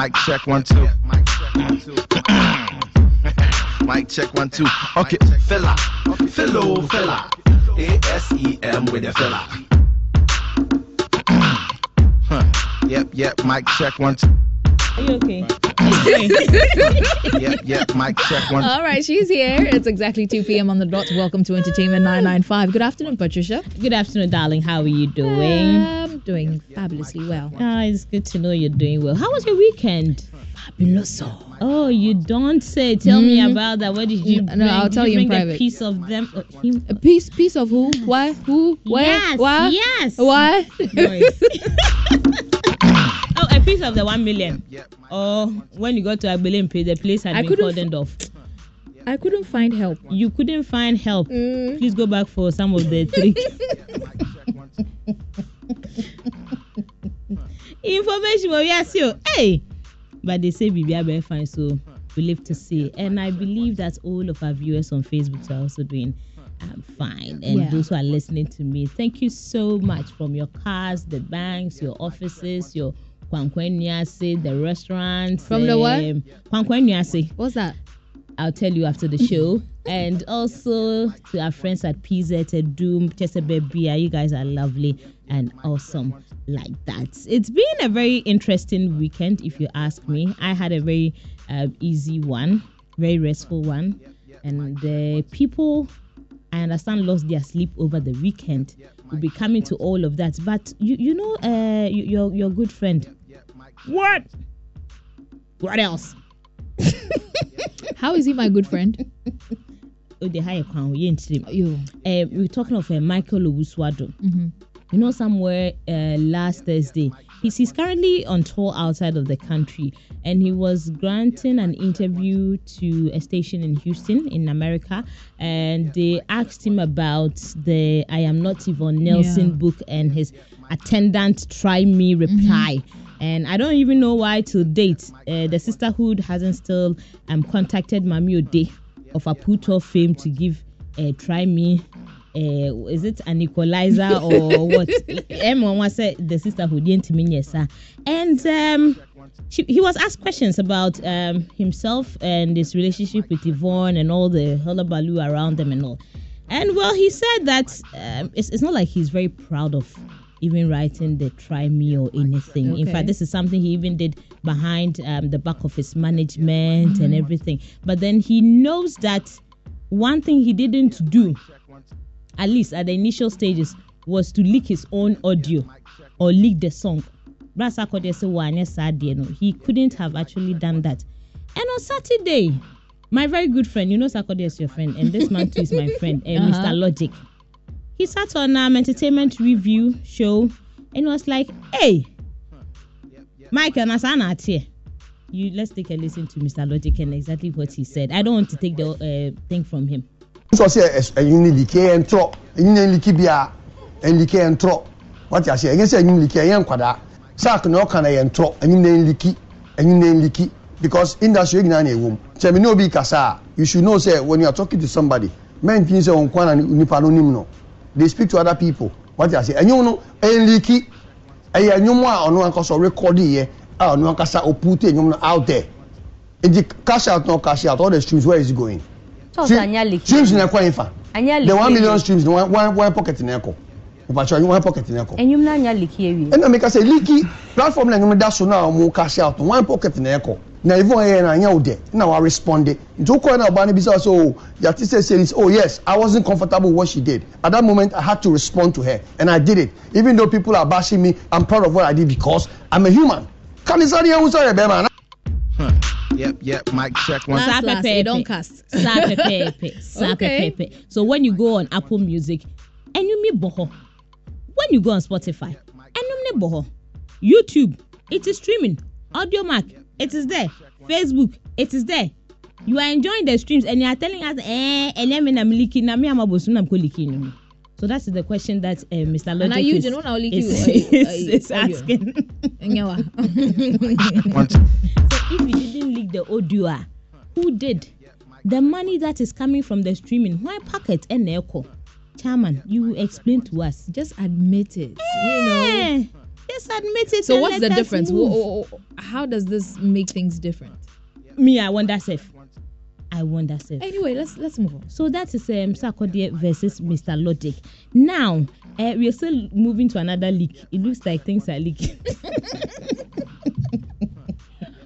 Mic check one two. Mic check one two. Okay, fella, fellow fella. A S E M with a fella. Huh. Yep, yep. Mic check one two. Are you okay? Yep, yep. Mic check one. All right, she's here. It's exactly 2 p.m. on the dot. Welcome to Entertainment 995. Good afternoon, Patricia. Good afternoon, darling. How are you doing? I'm doing fabulously well. Ah, it's good to know you're doing well. How was your weekend? Fabuloso. Oh, you don't say. Tell me about that. What did you? No, bring? I'll Did tell you in private. A piece of them. Uh, him. A piece, piece of who? Why? Who? Where? Yes, Why? yes. Why? Noise. a piece of the one million. Or when you got to Agbelempe, the place had I been couldn't cordoned off. I couldn't find help. You couldn't find help. Mm. Please go back for some of the three. Information will yes you. Hey, but they say Bibi very fine, so we live to see. And I believe that all of our viewers on Facebook are also doing um, fine. And Yeah. those who are listening to me, thank you so much from your cars, the banks, your offices, your Kwankwenyase, the restaurants. From the what? um, Kwankwenyase. What's that? I'll tell you after the show. and also to our friends at PZ, at Doom, Chesebebia. You guys are lovely and awesome like that. It's been a very interesting weekend, if you ask me. I had a very uh, easy one, very restful one. And the people, I understand, lost their sleep over the weekend. We'll be coming to all of that. But you, you know, uh, you- your, your good friend. What? What else? How is he my good friend? Oh, the higher crown. You ain't. You. uh, we're talking of uh, Michael Owusu Addo. Mhm. You know, somewhere uh, last Thursday, he's, he's currently on tour outside of the country, and he was granting an interview to a station in Houston, in America, and they asked him about the "I Am Not Yvonne Nelson" Yeah. book and his attendant "Try Me" reply. And I don't even know why to date uh, the sisterhood hasn't still um, contacted Mami Ode of Aputo fame to give uh, "Try Me." uh, is it an equalizer or what? Everyone said the sisterhood didn't mean yes, sir. And um, she, he was asked questions about um, himself and his relationship with Yvonne and all the hullabaloo around them and all. And well, he said that um, it's, it's not like he's very proud of even writing the try me or anything. In fact, this is something he even did behind um, the back of his management and everything. But then he knows that one thing he didn't do at least at the initial stages, was to leak his own audio or leak the song. Bra Sarkodie said, "Wa anyɛ saa adeɛ no." He couldn't have actually done that. And on Saturday, my very good friend, you know Sarkodie is your friend, and this man too is my friend, uh, Uh-huh. Mr. Logic. He sat on um entertainment review show and was like, "Hey, Michael here." You let's take a listen to Mr. Logic and exactly what he said. I don't want to take the uh, thing from him. sọ sẹ ẹyin ni like yẹn ntorọ ẹyin ni like bia ẹyin like yẹn ntorọ wati ase ẹyin sẹ ẹyin like yẹn nkwadaa sack na ọka na yẹn ntorọ ẹyin ẹyin like ẹyin ẹyin like because industry nyinaa na ewu mu sẹmi ní obi kasa you should know say when you are talking to somebody men kin sẹ wọn kwan na nipa no nim no they speak to other people. Wati ase ẹyin no ẹyin like ẹyẹ ẹnyọm a ọno ankasa record yẹ a ọno ankasa opute ẹnyọm no out there. Nti cash out no cash out. All the streams where is it going. Streams na ẹkọ yẹn fa the one million streams na one one pocket na ẹkọ mpatsọ one pocket na ẹkọ na anya leak yẹ wie. ẹnna mi ka sẹ leaky platform na ẹnyẹn da so na ọmọ cash out. One pocket na ẹkọ na even ọyẹ na anya o dẹ na wa respond nti o kọ ẹ na ọba ni bi sẹ so yàtí sẹ sẹ oh yes i wasnt comfortable with what she did at that moment i had to respond to her and i did it even though people are bashing me i'm proud of what i did because i'm a human kanisani ehun sọ yẹ bẹẹ ma Yep, yep. Mic check one. Last, Saa last, it don't cast. Saa pɛpɛɛpɛ. Saa Okay. So when you go on Apple Music, ɛnum bɔ hɔ. When you go on Spotify, ɛnum bɔ hɔ. YouTube, it is streaming. Audiomack, it is there. Facebook, it is there. You are enjoying the streams and you are telling us, eh, ɛnyɛ mi na mi liki na mi ama bosun na mi liki nu. So that is the question that uh, Mr. Logic And are you is, the one that will is, you, uh, is, is asking. Nyewa. One. So if you didn't leak the audio, ah, who did? The money that is coming from the streaming, why pocket and echo? Chairman, you explain to us. Just admit it. You know. Just admit it. So and what's the let us difference? How does this make things different? Me, I wonder self. I wonder self. Anyway, let's let's move on. So that is um, Sarkodie versus Mr. Logic. Now, uh, we are still moving to another leak. It looks like things are leaking.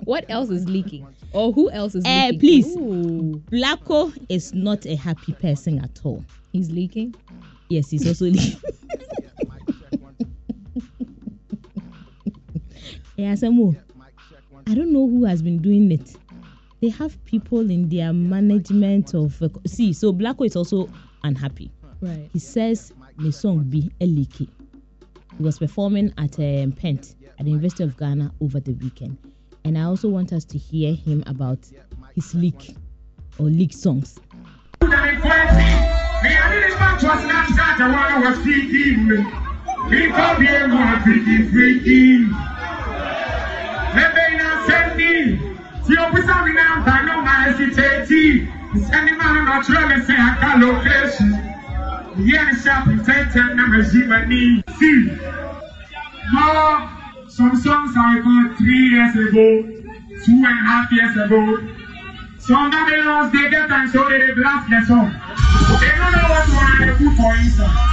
What else is leaking? Or who else is Eh, leaking? please. Ooh, Blacko is not a happy person at all. he's leaking. Yes, he's also leaking. yeah, Samu. I don't know who has been doing it. They have people in their management of. Uh, see, so Blacko is also unhappy. Right. he says the song be a leaky. He was performing at um, Pent at the University of Ghana over the weekend. And I also want us to hear him about his leak or leak songs. More, some songs I recorded three years ago, two and a half years ago. Some Babylons they get and so they blast the song. They don't know what one they put for inside.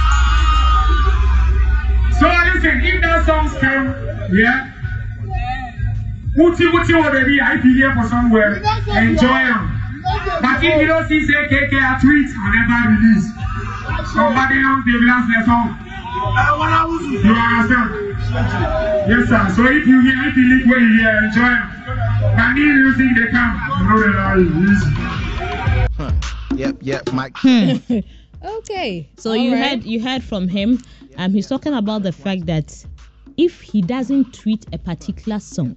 So listen, if that song come, yeah. Uti uti what baby, I be here for somewhere. Enjoy them. But if you don't see say KK a tweet and never release, somebody else they blast the song. You understand? Yes, sir. So if you hear, if you leak where you hear, enjoy them. But new music they come, you know they are easy. Huh. Yep, yep, Mike. Okay. So all you right. heard you heard from him. Um, he's talking about the fact that if he doesn't tweet a particular song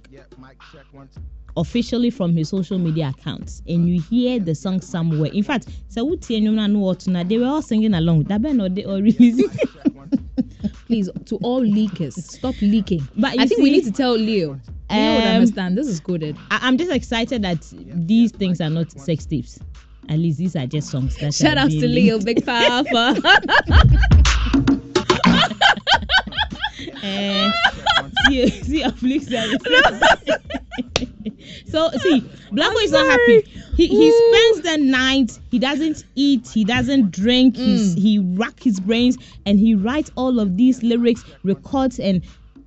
Yep, Mike, check one, two. officially from his social media accounts and you hear the song somewhere, in fact, so they were all singing along. That band or they or releasing. please to all leakers, stop leaking. But I you think we need to tell Leo. Leo would Um, understand. This is coded. I- I'm just excited that these things are not sex tapes. At least these are just songs. That Shout are out to Leo, big papa. uh, see, see a flick service. so see, Blacko is not happy. He he spends the night. He doesn't eat. He doesn't drink. He's, he rack his brains and he writes all of these lyrics, records and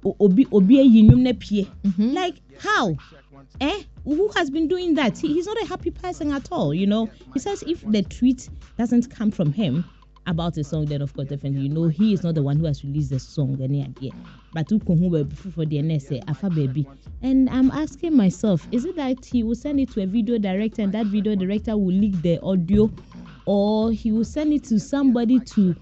o- obi obi eyi nnwom na pie. Like how? Eh? Who has been doing that? He, he's not a happy person at all. You know. He says if the tweet doesn't come from him about a song, then of course definitely you know he is not the one who has released the song. Any idea? But who can who for the say Afa baby? And I'm asking myself, is it that he will send it to a video director and that video director will leak the audio, or he will send it to somebody to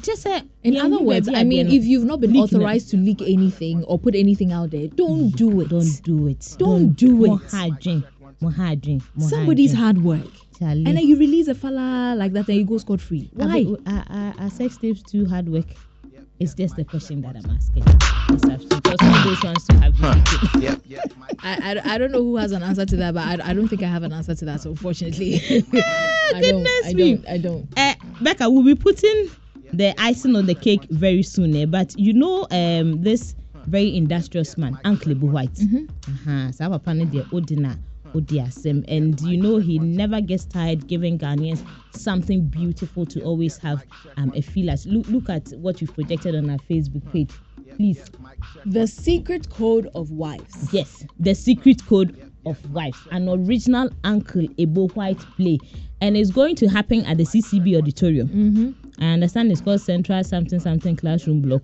just say. In "Yeah, other words, I mean, if you've not been leaking it." authorized to leak anything or put anything out there, don't do it. Don't do it. Don't do More it. More drink. More Somebody's hard work. Drink. Charlie. And then you release a fella like that and you go scot free. Are Why? we- Are, are, are sex tapes too hard work? It's just the question that I'm asking. It's absolutely because those ones to have been leaking. Yep, yep, I, I, I don't know who has an answer to that, but I, I don't think I have an answer to that, so unfortunately. I don't. Ah, goodness I don't. I don't. Uh, Becca, we'll be putting the icing on the cake very soon. Eh? But you know, um, this very industrious man, Uncle Ebo White. Uh-huh. So our partner there, Odina. Odiasem, and you know he never gets tired giving Ghanaians something beautiful to always have um, a feel as. Look, look at what you've projected on our Facebook page, please. The secret code of wives. Yes, the secret code of wives, an original Uncle Ebo White play, and it's going to happen at the CCB auditorium. Mm-hmm. I understand it's called Central something something classroom block.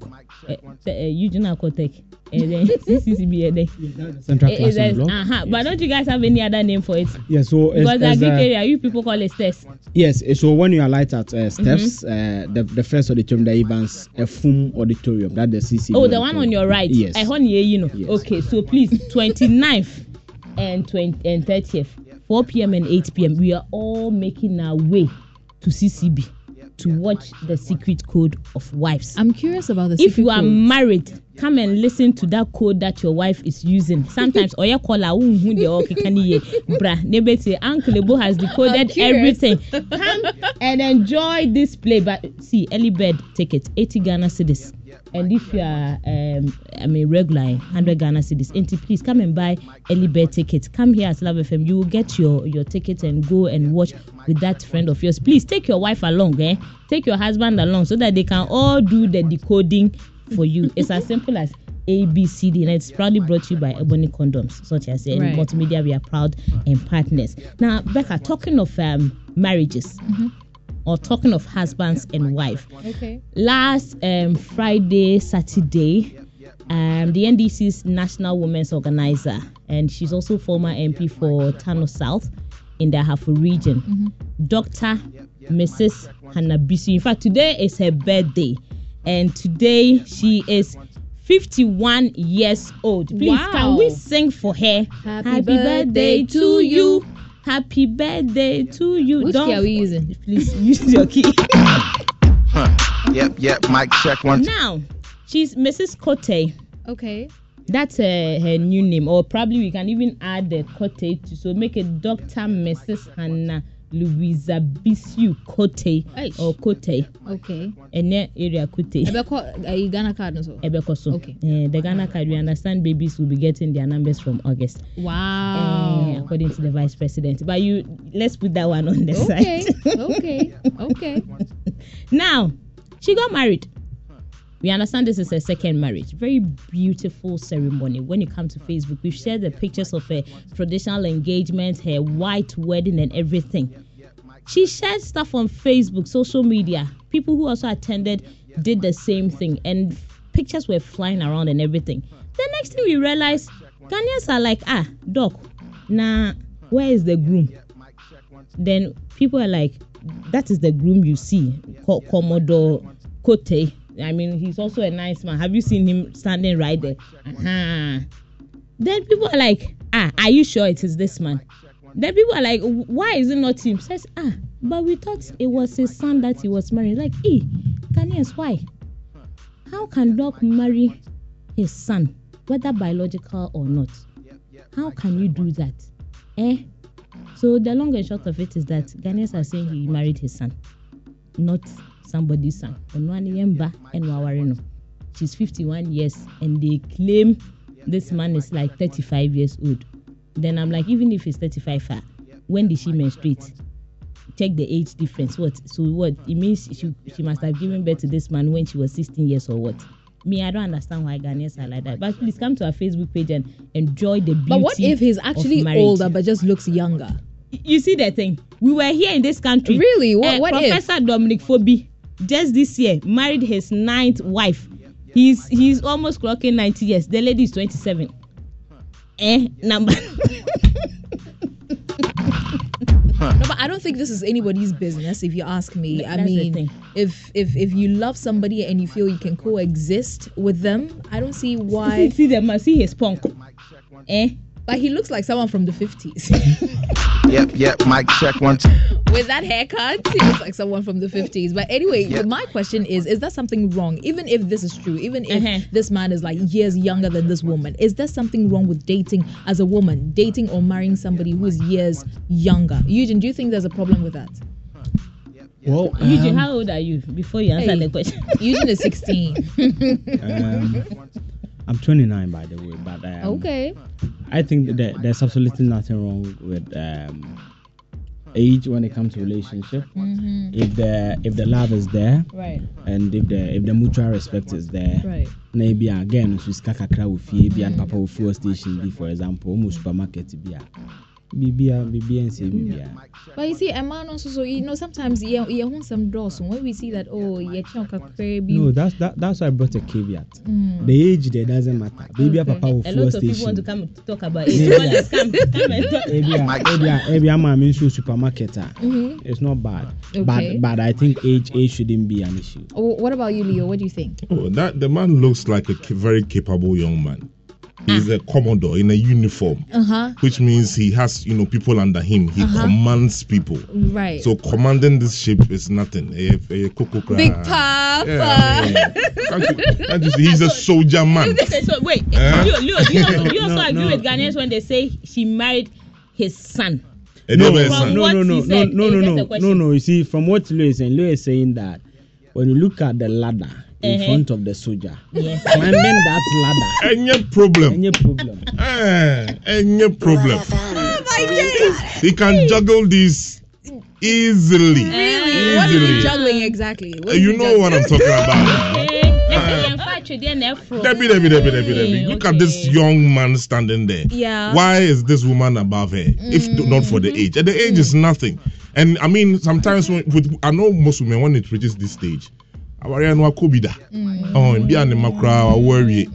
Uh, uh, Eugene Akotech. And CCB. eh, Central eh, eh, Classroom Block. Uh-huh. But don't you guys have any other name for it? Yeah, so as, Because the as, Greek uh, area, you people call it stairs. yes, eh, so when you alight at uh, steps, Mm-hmm. uh, the, the first auditorium, the Evans a FUM auditorium, that the CCB. Oh, the one on your right. Yes. I want you, you know. Yes. Okay, so please, 29th and 20 and 30th, 4 p.m. and 8 p.m. We are all making our way to CCB to watch the secret code of wives. I'm curious about the if you are code. married, come and listen to that code that your wife is using. Sometimes oya kola unhu de okikani ye bra nebeti Uncle Ebo has decoded everything. Come and enjoy this play. But see, early bird ticket, 80 Ghana cedis. And if you are, um, I mean, regular, 100 Ghana cedis, Auntie, please come and buy early bird tickets. Come here at Love FM. You will get your, your ticket and go and watch with that friend of yours. Please take your wife along, eh? Take your husband along so that they can all do the decoding for you. It's as simple as A, B, C, D, and it's proudly brought to you by Ebony Condoms, such as in Right. multimedia. We are proud and partners. Now, Becca, talking of um, marriages or talking of husbands and wife, Okay. last um, Friday, Saturday, um, the NDC's National Women's Organizer, and she's also former MP for Tano South in the Ahafo region, Dr. Mrs. Hannah Bissiw. In fact, today is her birthday, and today she is 51 years old. Please, Wow. can we sing for her? Happy birthday to you. Happy birthday to you. Which key are we using? Please use your key. Huh. Yep, yep. Mic check one. now, she's Mrs. Cote. Okay. That's uh, her new name, or probably we can even add the Kote to so make it Dr. Mrs. Hannah Louisa Bissiw Kote Aish. or Kote, Okay. and then area Kote. Ebeko, uh, Ghana card no so. Ebekoso. Okay. Uh, the Ghana card, we understand babies will be getting their numbers from August, uh, Wow. according to the vice president. But you, let's put that one on the Okay. side. okay. Okay. Now, she got married. We understand this is her second marriage. Very beautiful ceremony. When you come to Facebook, we've shared the pictures of her traditional engagement, her white wedding, and everything. She shared stuff on Facebook, social media. People who also attended did the same thing, and pictures were flying around and everything. The next thing we realized, Ghanaians are like, ah, doc, nah, where is the groom? then people are like, that is the groom you see, Co- Commodore Kote. I mean, he's also a nice man. Have you seen him standing right there? Uh-huh. Then people are like, ah, are you sure it is this man? Then people are like, why is it not him? Says, ah, but we thought it was his son that he was marrying. Like, eh, Ghanaians, why? How can Doc marry his son, whether biological or not? How can you do that? Eh? So the long and short of it is that Ghanaians are saying he married his son, not somebody's son. Onwani Yemba and Wawarino. She's 51 years and they claim this man is like 35 years old. Then I'm like, even if he's 35, ah, when did she menstruate? Check the age difference. What? So what? It means she she must have given birth to this man when she was 16 years or what? Me, I don't understand why Ghanaians are like that. But please come to our Facebook page and enjoy the beauty. But what if he's actually older but just looks younger? you see the thing we were here in this country Really? What- Eh, what if? professor dominic fobi just this year married his ninth wife he's he's almost clocking 90 years the lady is 27 eh number No, but I don't think this is anybody's business. If you ask me, I That's mean, if if if you love somebody and you feel you can coexist with them, I don't see see, why. see them I see his punk eh but he looks like someone from the fifties. Yep, yep. Mic check one, two. with that haircut, he looks like someone from the 50s. But anyway, Yeah. my question is Is there something wrong? Even if this is true, even if Uh-huh. this man is like years younger than this woman, is there something wrong with dating as a woman, dating or marrying somebody who is years younger? Eugene, do you think there's a problem with that? Well, Eugene, um, how old are you before you answer Hey. the question Eugene is 16. um, I'm 29 by the way, but um, okay. I think that there's absolutely nothing wrong with um, age when it comes to relationship. Mm-hmm. If the if the love is there Right, and if the if the mutual respect is there, right. ebi again nso sika kakra wɔ fie bi a na papa wɔ fuel station bi for example ɔmo supermarket a bibia bibia nsia bibia. But you see, a man also, so you know, sometimes yeah, yeah, want some doors. When we see that, oh, yeah, chonka crabby. No, that's that, that's why I brought a caveat. Mm. The age there doesn't matter. Baby, Okay. papa will a fuel lot of people want to come to talk about it Come on, let's come come and talk Ebi a ebi a ebi nso supermarket a. Mhm. It's not bad. Okay. But but I think age age shouldn't be an issue. Oh, what about you, Leo? What do you think? Oh, that the man looks like a very capable young man. He's a commodore in a uniform, Uh huh. which means he has you know people under him. He commands people. Right. So commanding this ship is nothing. Eh, koko. Big Papa. Yeah, yeah. Can't you- can't you? He's a soldier man. So wait, Eh? Leo, Leo, you also, you also No, agree no. with Ghanaians when they say she married his son. No, From son. no, what no, he no, no, said, no, eh, no, no, no, no. You see, from what Leo is saying, Leo is saying that when you look at the ladder, in Uh-huh. front of the soldier. Yes. Climbing that ladder. Any problem? Any problem? Eh, any problem? Oh He can juggle this easily. Really? What are you juggling exactly? What Uh, You know what I'm talking about. Eh. Debbie, Debbie, Debbie, Debbie, Debbie. Look at this young man standing there. Yeah. Why is this woman above her? If not for the age, and the age is nothing. And I mean, sometimes when, with I know most women when it reaches this stage, awari anu akobida. Oh, and be an makra worry.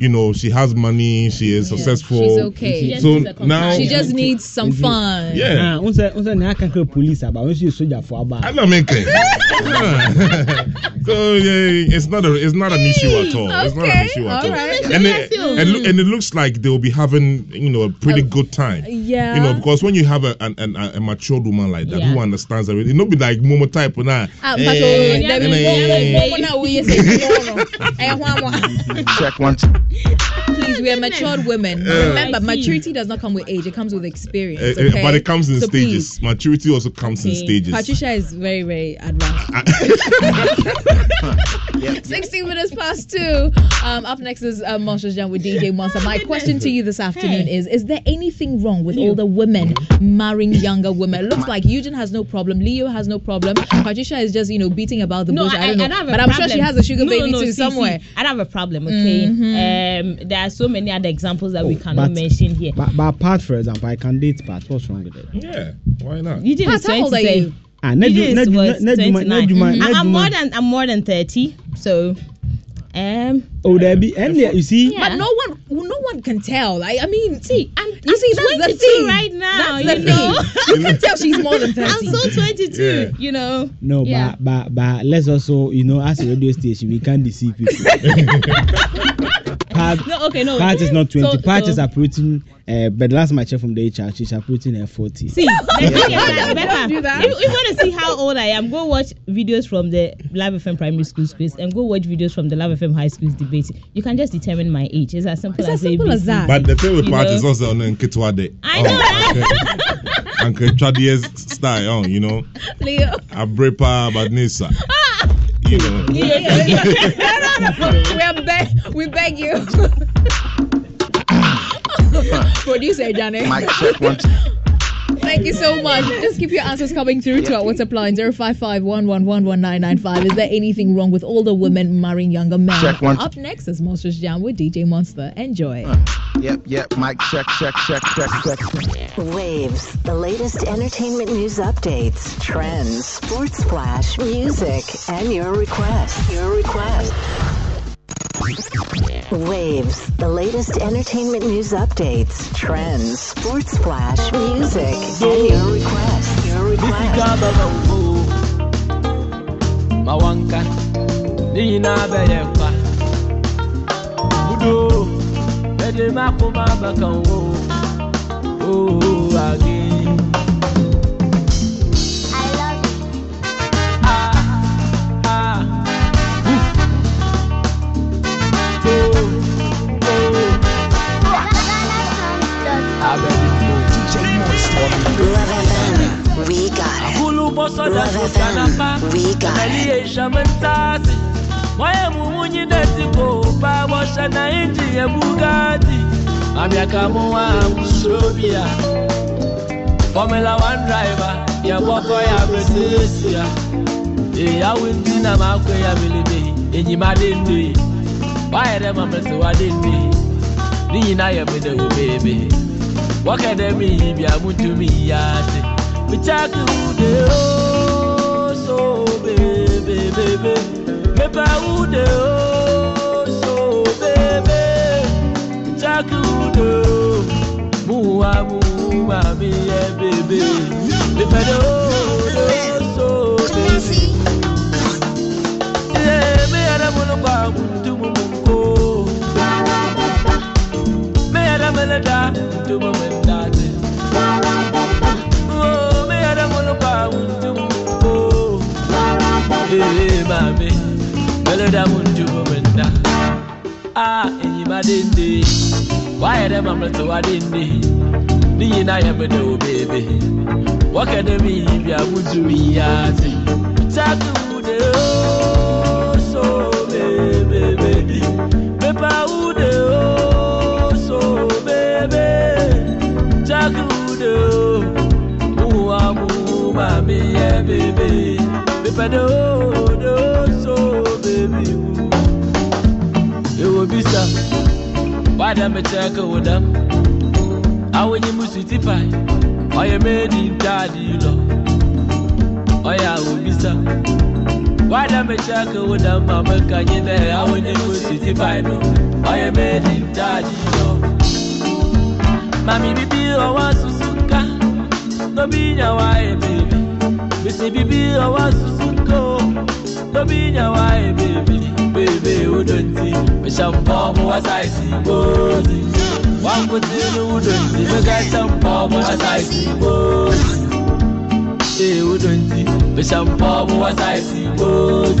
You know, she has money. She is successful. She's okay. So now She just needs some fun. yeah. Ah, unse unse na aka ka police aba unse you soldier for aba. I don't make it. so yeah, it's not a it's not an issue at all. It's not an Okay, issue at all. alright. And it, and, look, and it looks like they'll be having you know a pretty good time. yeah. You know because when you have a an, an, a matured woman like that who understands everything, it'll be like Momo type na. Ah, but na. Check one, two. Yeah. Please, we are matured women. Remember, maturity does not come with age; it comes with experience. eh, eh, Okay? But it comes in So stages. please, Maturity also comes in stages. Patricia is very, very advanced. 16 minutes past two. Um, up next is uh, Monsters Jam with DJ Monster. My question to you this afternoon Hey. is Is there anything wrong with older women marrying younger women? It looks like Eugene has no problem, Leo has no problem. Patricia is just, you know, beating about the No, bush. I, I don't know. I don't have a but I'm problem. sure she has a sugar No, baby no, no, too see, somewhere. see, I don't have a problem, okay? Um, there are so many other examples that we Oh, cannot but- mention here. But, but part for example, I can date part. What's wrong with it? yeah, why not? You did Pat, how old are you? Ah, na You ju- na just ju- was na ju- ma- na 29. ju- ma- na I'm, ju- I'm ma- more than I'm more than thirty, so um Oh, there be and there, you see. Yeah. But no one, no one can tell. I, I mean, see, I'm, you see, that's the 22 thing right now. That's you the know. You can tell she's more than 30 I'm so 22. Yeah. You know. No, Yeah. but but but let's also you know as a radio station we can't deceive people. part, No, okay, no. part is not twenty. So- part so- is approaching. Uh, but last my check from the HR, she's approaching her forty. See, the thing is that, Don't do Becca, that. if if you want to see how old I am, go watch videos from the Live FM primary school space and go watch videos from the Live FM high school's debate. You can just determine my age. It's as simple It's as as simple as that. But the thing with You part know? is also on Nkitwa Day. I know, Uncle Chadia's style, oh, you know. Leo. Abrepa Badnisa. You know. we are beg, we beg you. Producer Janet. Mic check one, two. Thank you so much. Just keep your answers coming through to our WhatsApp line 055 Is there anything wrong with older women marrying younger men? Check one. Up next is Monsters Jam with DJ Monster. Enjoy. Yep, yep. Mic check, check, check, check, check. Waves, the latest entertainment news updates, trends, sports flash, music, and your request. Your request. Waves, the latest entertainment news updates, trends, sports flash, music, and your request. Your request. Mawanka ne nyinaa bɛyɛ nkwa budo mɛde makoma bɛka wo oo age oof. Abɛdi Love FM, we got it. Kulu boso da Love kutanapa we got it. waye mumunyi ba babosha na inji ya bugati amyakamu wa musobia formula one driver ya bɔkɔ ya besiesia eyawo nti na ma kɔ ya belebe enyima de ndoe wayɛ dɛ mamɛsɛ wa de ndoe ne nyinaa yɛ mi dɛ wo beebe wɔkɛ dɛ mi yi bia mutumi yi ase mi kyɛ kiri de o so beebebebe. Be, be. Ude o so baby Michaki ude o Muwa muwa mi baby. Mepa de o so baby. Yeah, me mulu kwa muntu mumuko Me meleda muntu mumendate Oh, me ọlọ́dà mú ju omi ńlá. a èyí má dé ndé wáyé dẹ́ mọ̀ mọ̀tò wá dé ndé níyì náà yẹ bẹ̀dẹ̀ wò bèbè wọ́kẹ́ dẹ́ mi yìí bí abújú mi yá sí. sẹ́kù dé ó so bèbè bèbè pépà wù dé ó so bèbè sẹ́kù dé ó mú wa mú màmí yẹ bèbè pépà dé ó. Why them a check with them? I when you must city pie. Oh, you made it daddy, you know. Oh, yeah, will be some. Why them a check with them? Mama, can you there? I when you must city pie, no. Oh, you made it daddy, you know. Mami, bibi, I want Suzuka. No be your wife, baby. Missy, bibi, I want Suzuka. No be your wife, baby. Baby, who don't see? Me shampoo, what I see, boy. One put in the wooden tea, me got some palm as I see both. Hey, wooden tea, me some palm as I see both.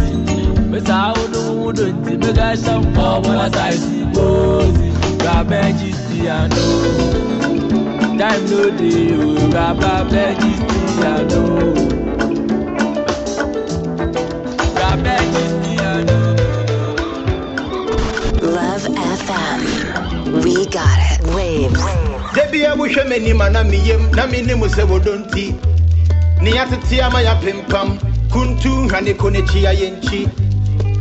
Me saw the wooden tea, me got some palm as I see both. Grab a GT, I know. Time no day, oh, grab a GT, Waves. A wohwɛ m'anim a na meyam na menim sɛ wɔdɔ nti ne yɛatete ama yɛapempam kuntu hwane ko n'akyi ayɛ nkyi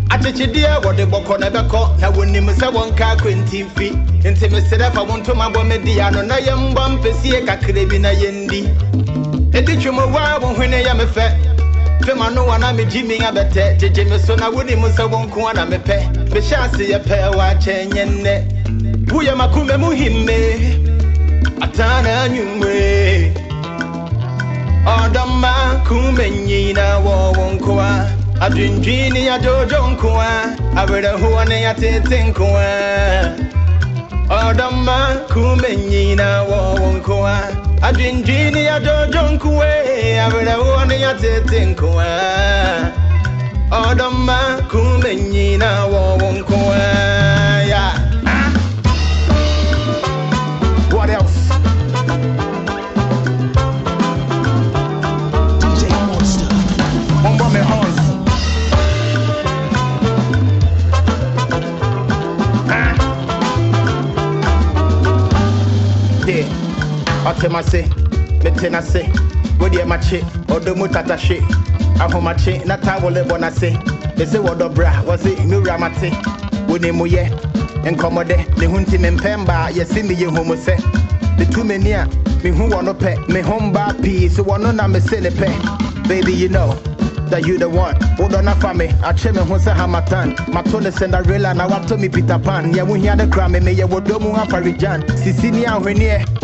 akyekyedeɛ wɔde bɔkɔ na ɛbɛkɔ na wɔnim sɛ wɔnka akwanti mfi nti mesrɛ fa wo ntoma bɔ me de ano na yɛmbɔ mpɛsie kakra bi na yɛndi ɛdi twom wa wo hwene yɛ me fɛ fema no wa na megye me abɛtɛ gyegye me so na wonim sɛ wo nko a na mepɛ mehyɛ ase yɛpɛ wɔakyɛ nyɛ nnɛ buya makume muhime atana nyumwe. Ọdọmma kume nyina wọwọ nkoa adundwi ne adodo nkoa awerɛhoɔ ne atete nkoa ọdọmma kume nyina wọwọ nkoa adundwi ne adodo nkoa awerɛhoɔ ne tete nkwa. ọdọmma kume nyina wọwọ nkoa Mẹtẹnase, wọ́dí ẹ̀ máa ṣe, ọdọ mu tata ṣe, ahomakye n'ata wọlé bọ̀ n'ase, ẹsẹ̀ wọ́dọ̀ bra, wọ́n sẹ́ ìnúra máa te, wọ́n ní mu yẹ, nkɔmmɔdɛ ne ho nti mempɛ mbaa yɛse meyɛ hu mu sɛ metu m'ani a mehu wɔ no pɛ me ho mbaa pii so wɔno na mese ne pɛ baby you know that you the one. Wodɔ na fa me akyɛ me ho sɛ hamatan. Mato ne cinderella na wato me peter pan yɛ wo hia de kora me meyɛ wɔdɔ mu afaregyan sisi ne ahwenneɛ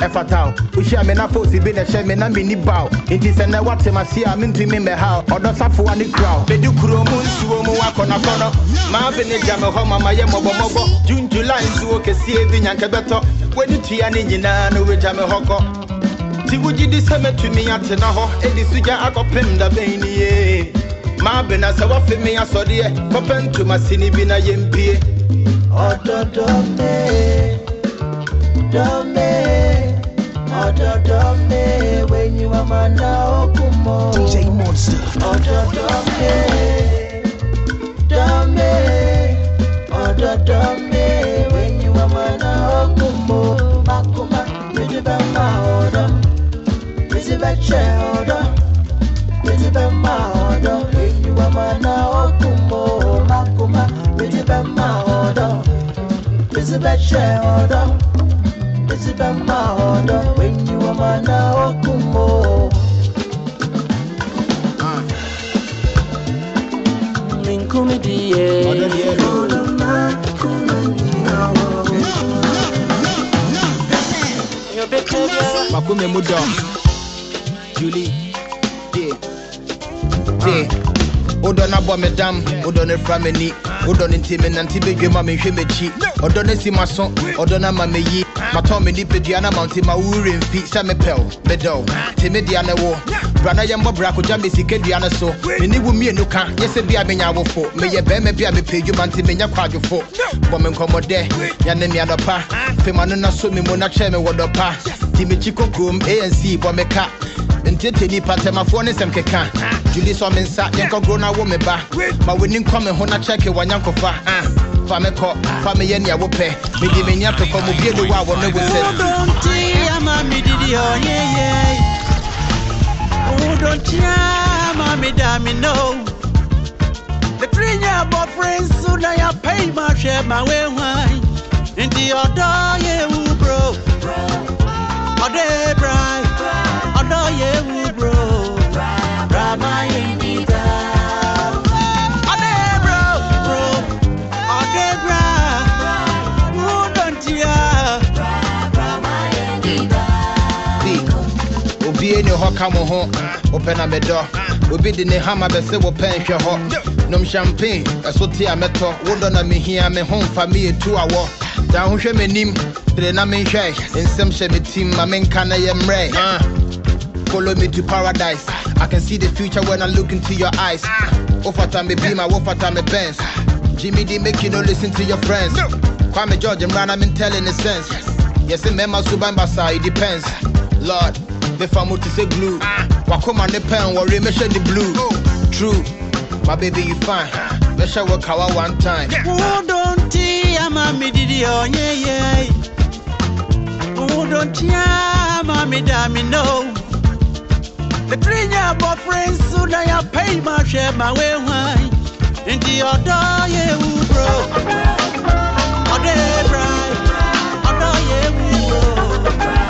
ɛfata o. Wohyia me na fosi bi na ɛhyɛ me na menni baw enti sɛ nɛ woate mase a mentumi mmɛha o. Ɔdɔ safoa ne kura o. Mɛdi kuro mu nsuo mu wakɔnakɔnɔ maa bi ne gya me hɔ mama yɛ mmɔbɔmmɔbɔ june july nsuo kɛseɛ bi nyankɛ bɛtɔ w'ani tua ne nyinaa na wogya me hɔ kɔ nti wogye sɛ mɛtumi atena hɔ ɛdi so gya akɔpem da bɛn ni ye. Maa bi na sɛ woafe me asɔdeɛ kɔpɛ ntoma sini bi na yɛmpie ɔdɔdɔme dɔme Ọdọdọme when you are mana okumo. DJ Monster. Ọdọdọme, dọme. Ọdọdọme when you are mana okumo. Makuma, bidi bẹ ma ọdọ. Bidi bẹ chẹ ọdọ. Bidi bẹ ma ọdọ when you are mana okumo. Makuma, bidi bẹ ma ọdọ. Bidi bẹ chẹ ọdọ. Bidi bẹ ma ọdọ when you are mana okumo. Ninkumi diye. Makome mu. Julie. Yeah. Wodɔ no abɔ me dam, wodɔ no fra m'ani, wodɔ no nti menante bɛdwa ma menhwɛ m'akyi. Ɔdɔ no si m'aso, ɔdɔ no ama meyi. Matɔn me nipadua na ma nti ma worɛ mfi sɛ mepɛw, medɔw. Te me dea ne wo. Bra na yɛmmɔ bra kogya me sika dua no so. Mene wo mmienu ka, yɛ sɛ bi a menya awofo. Meyɛ bɛrima bi a mepɛ adwuma nti menya kwadwofo. Bɔ me nkɔmmɔdɛ, nyane me adɔpa. Fema no na so me mu na kyerɛ me wɔ dɔpa. Ti mekyi kokurom, ANC bɔ me. Ntete nipa ntɛmafoɔ ne nsɛm keka juli sɔ me nsa yɛnkɔgoro no awo me ba ma w'ani nkɔ me ho na kyɛke wanyankofa ah, fa me kɔ fa meyɛ nea wopɛ mede m'ani ato fam obie ne wo a wɔ me wo sɛ Odonti ama mididi oh yeah yeah. Oh, don't ya, mommy, damn me, no. The three year boyfriend soon I pay my share my way wine. Into your door, yeah, woo, bro. Ode bra, ka mo ho wopɛ na medɔ obi de ne hama bɛsɛ wɔpɛ nhwɛ hɔ nom champagne ɛso te a mɛtɔ wodɔ na mehia me ho mfa meyɛtu awɔ da ho hwɛ m'anim tere na menhwɛ nsɛm hyɛ me tim ma menka na yɛ mmerɛ. Follow me to paradise. I can see the future when I look into your eyes. Wofata me beamer, wofata me Benz. Jimmy D make you no listen to your friends. Kwame George and Rana, I'm telling the sense. Yes, and Mema Suban Basa, it depends. Lord, the family to say glue. Wakoma ne pen, worry, me the blue. True, my baby, you fine. Let's show work our one time. Who don't mommy, did you, oh, yeah, yeah. Who don't damn me, no. The three year boyfriend soon I pay my share my way wine. Into your door, yeah, woo, bro. Ode bra, ode yeah, woo,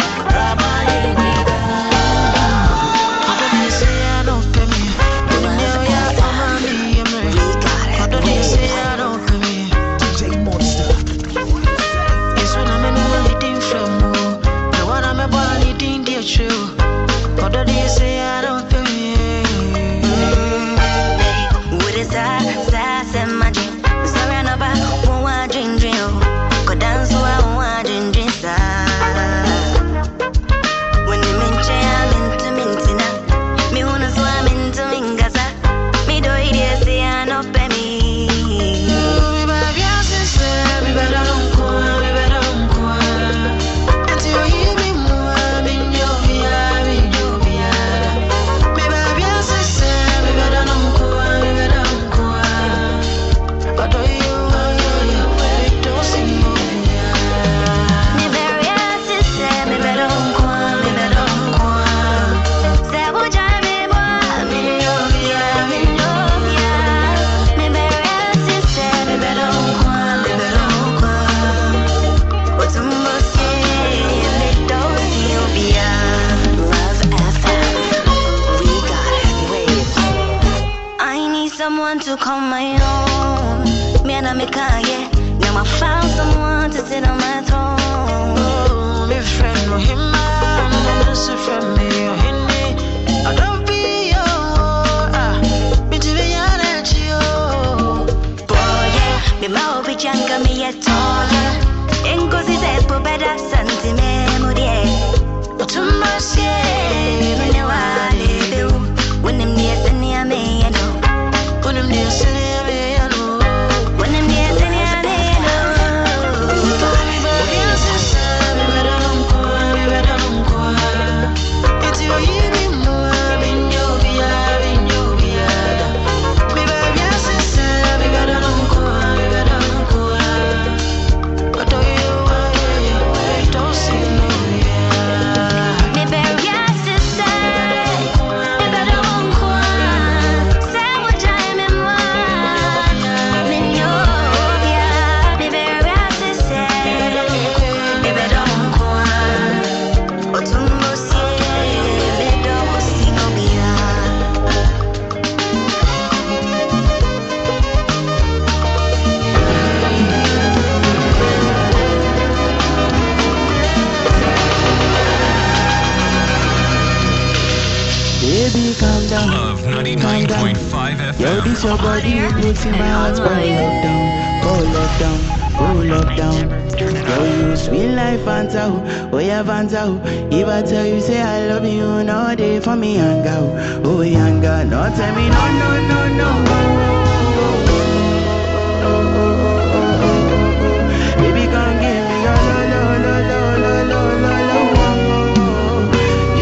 Now I found someone to sit on my this your body, it makes me heart go love down, go love down, go love down. Yo, you sweet life, Fanta, oh yeah, Fanta. If I tell you, say I love you, no day for me, young girl. Oh, girl, no tell me, no, no, no, no.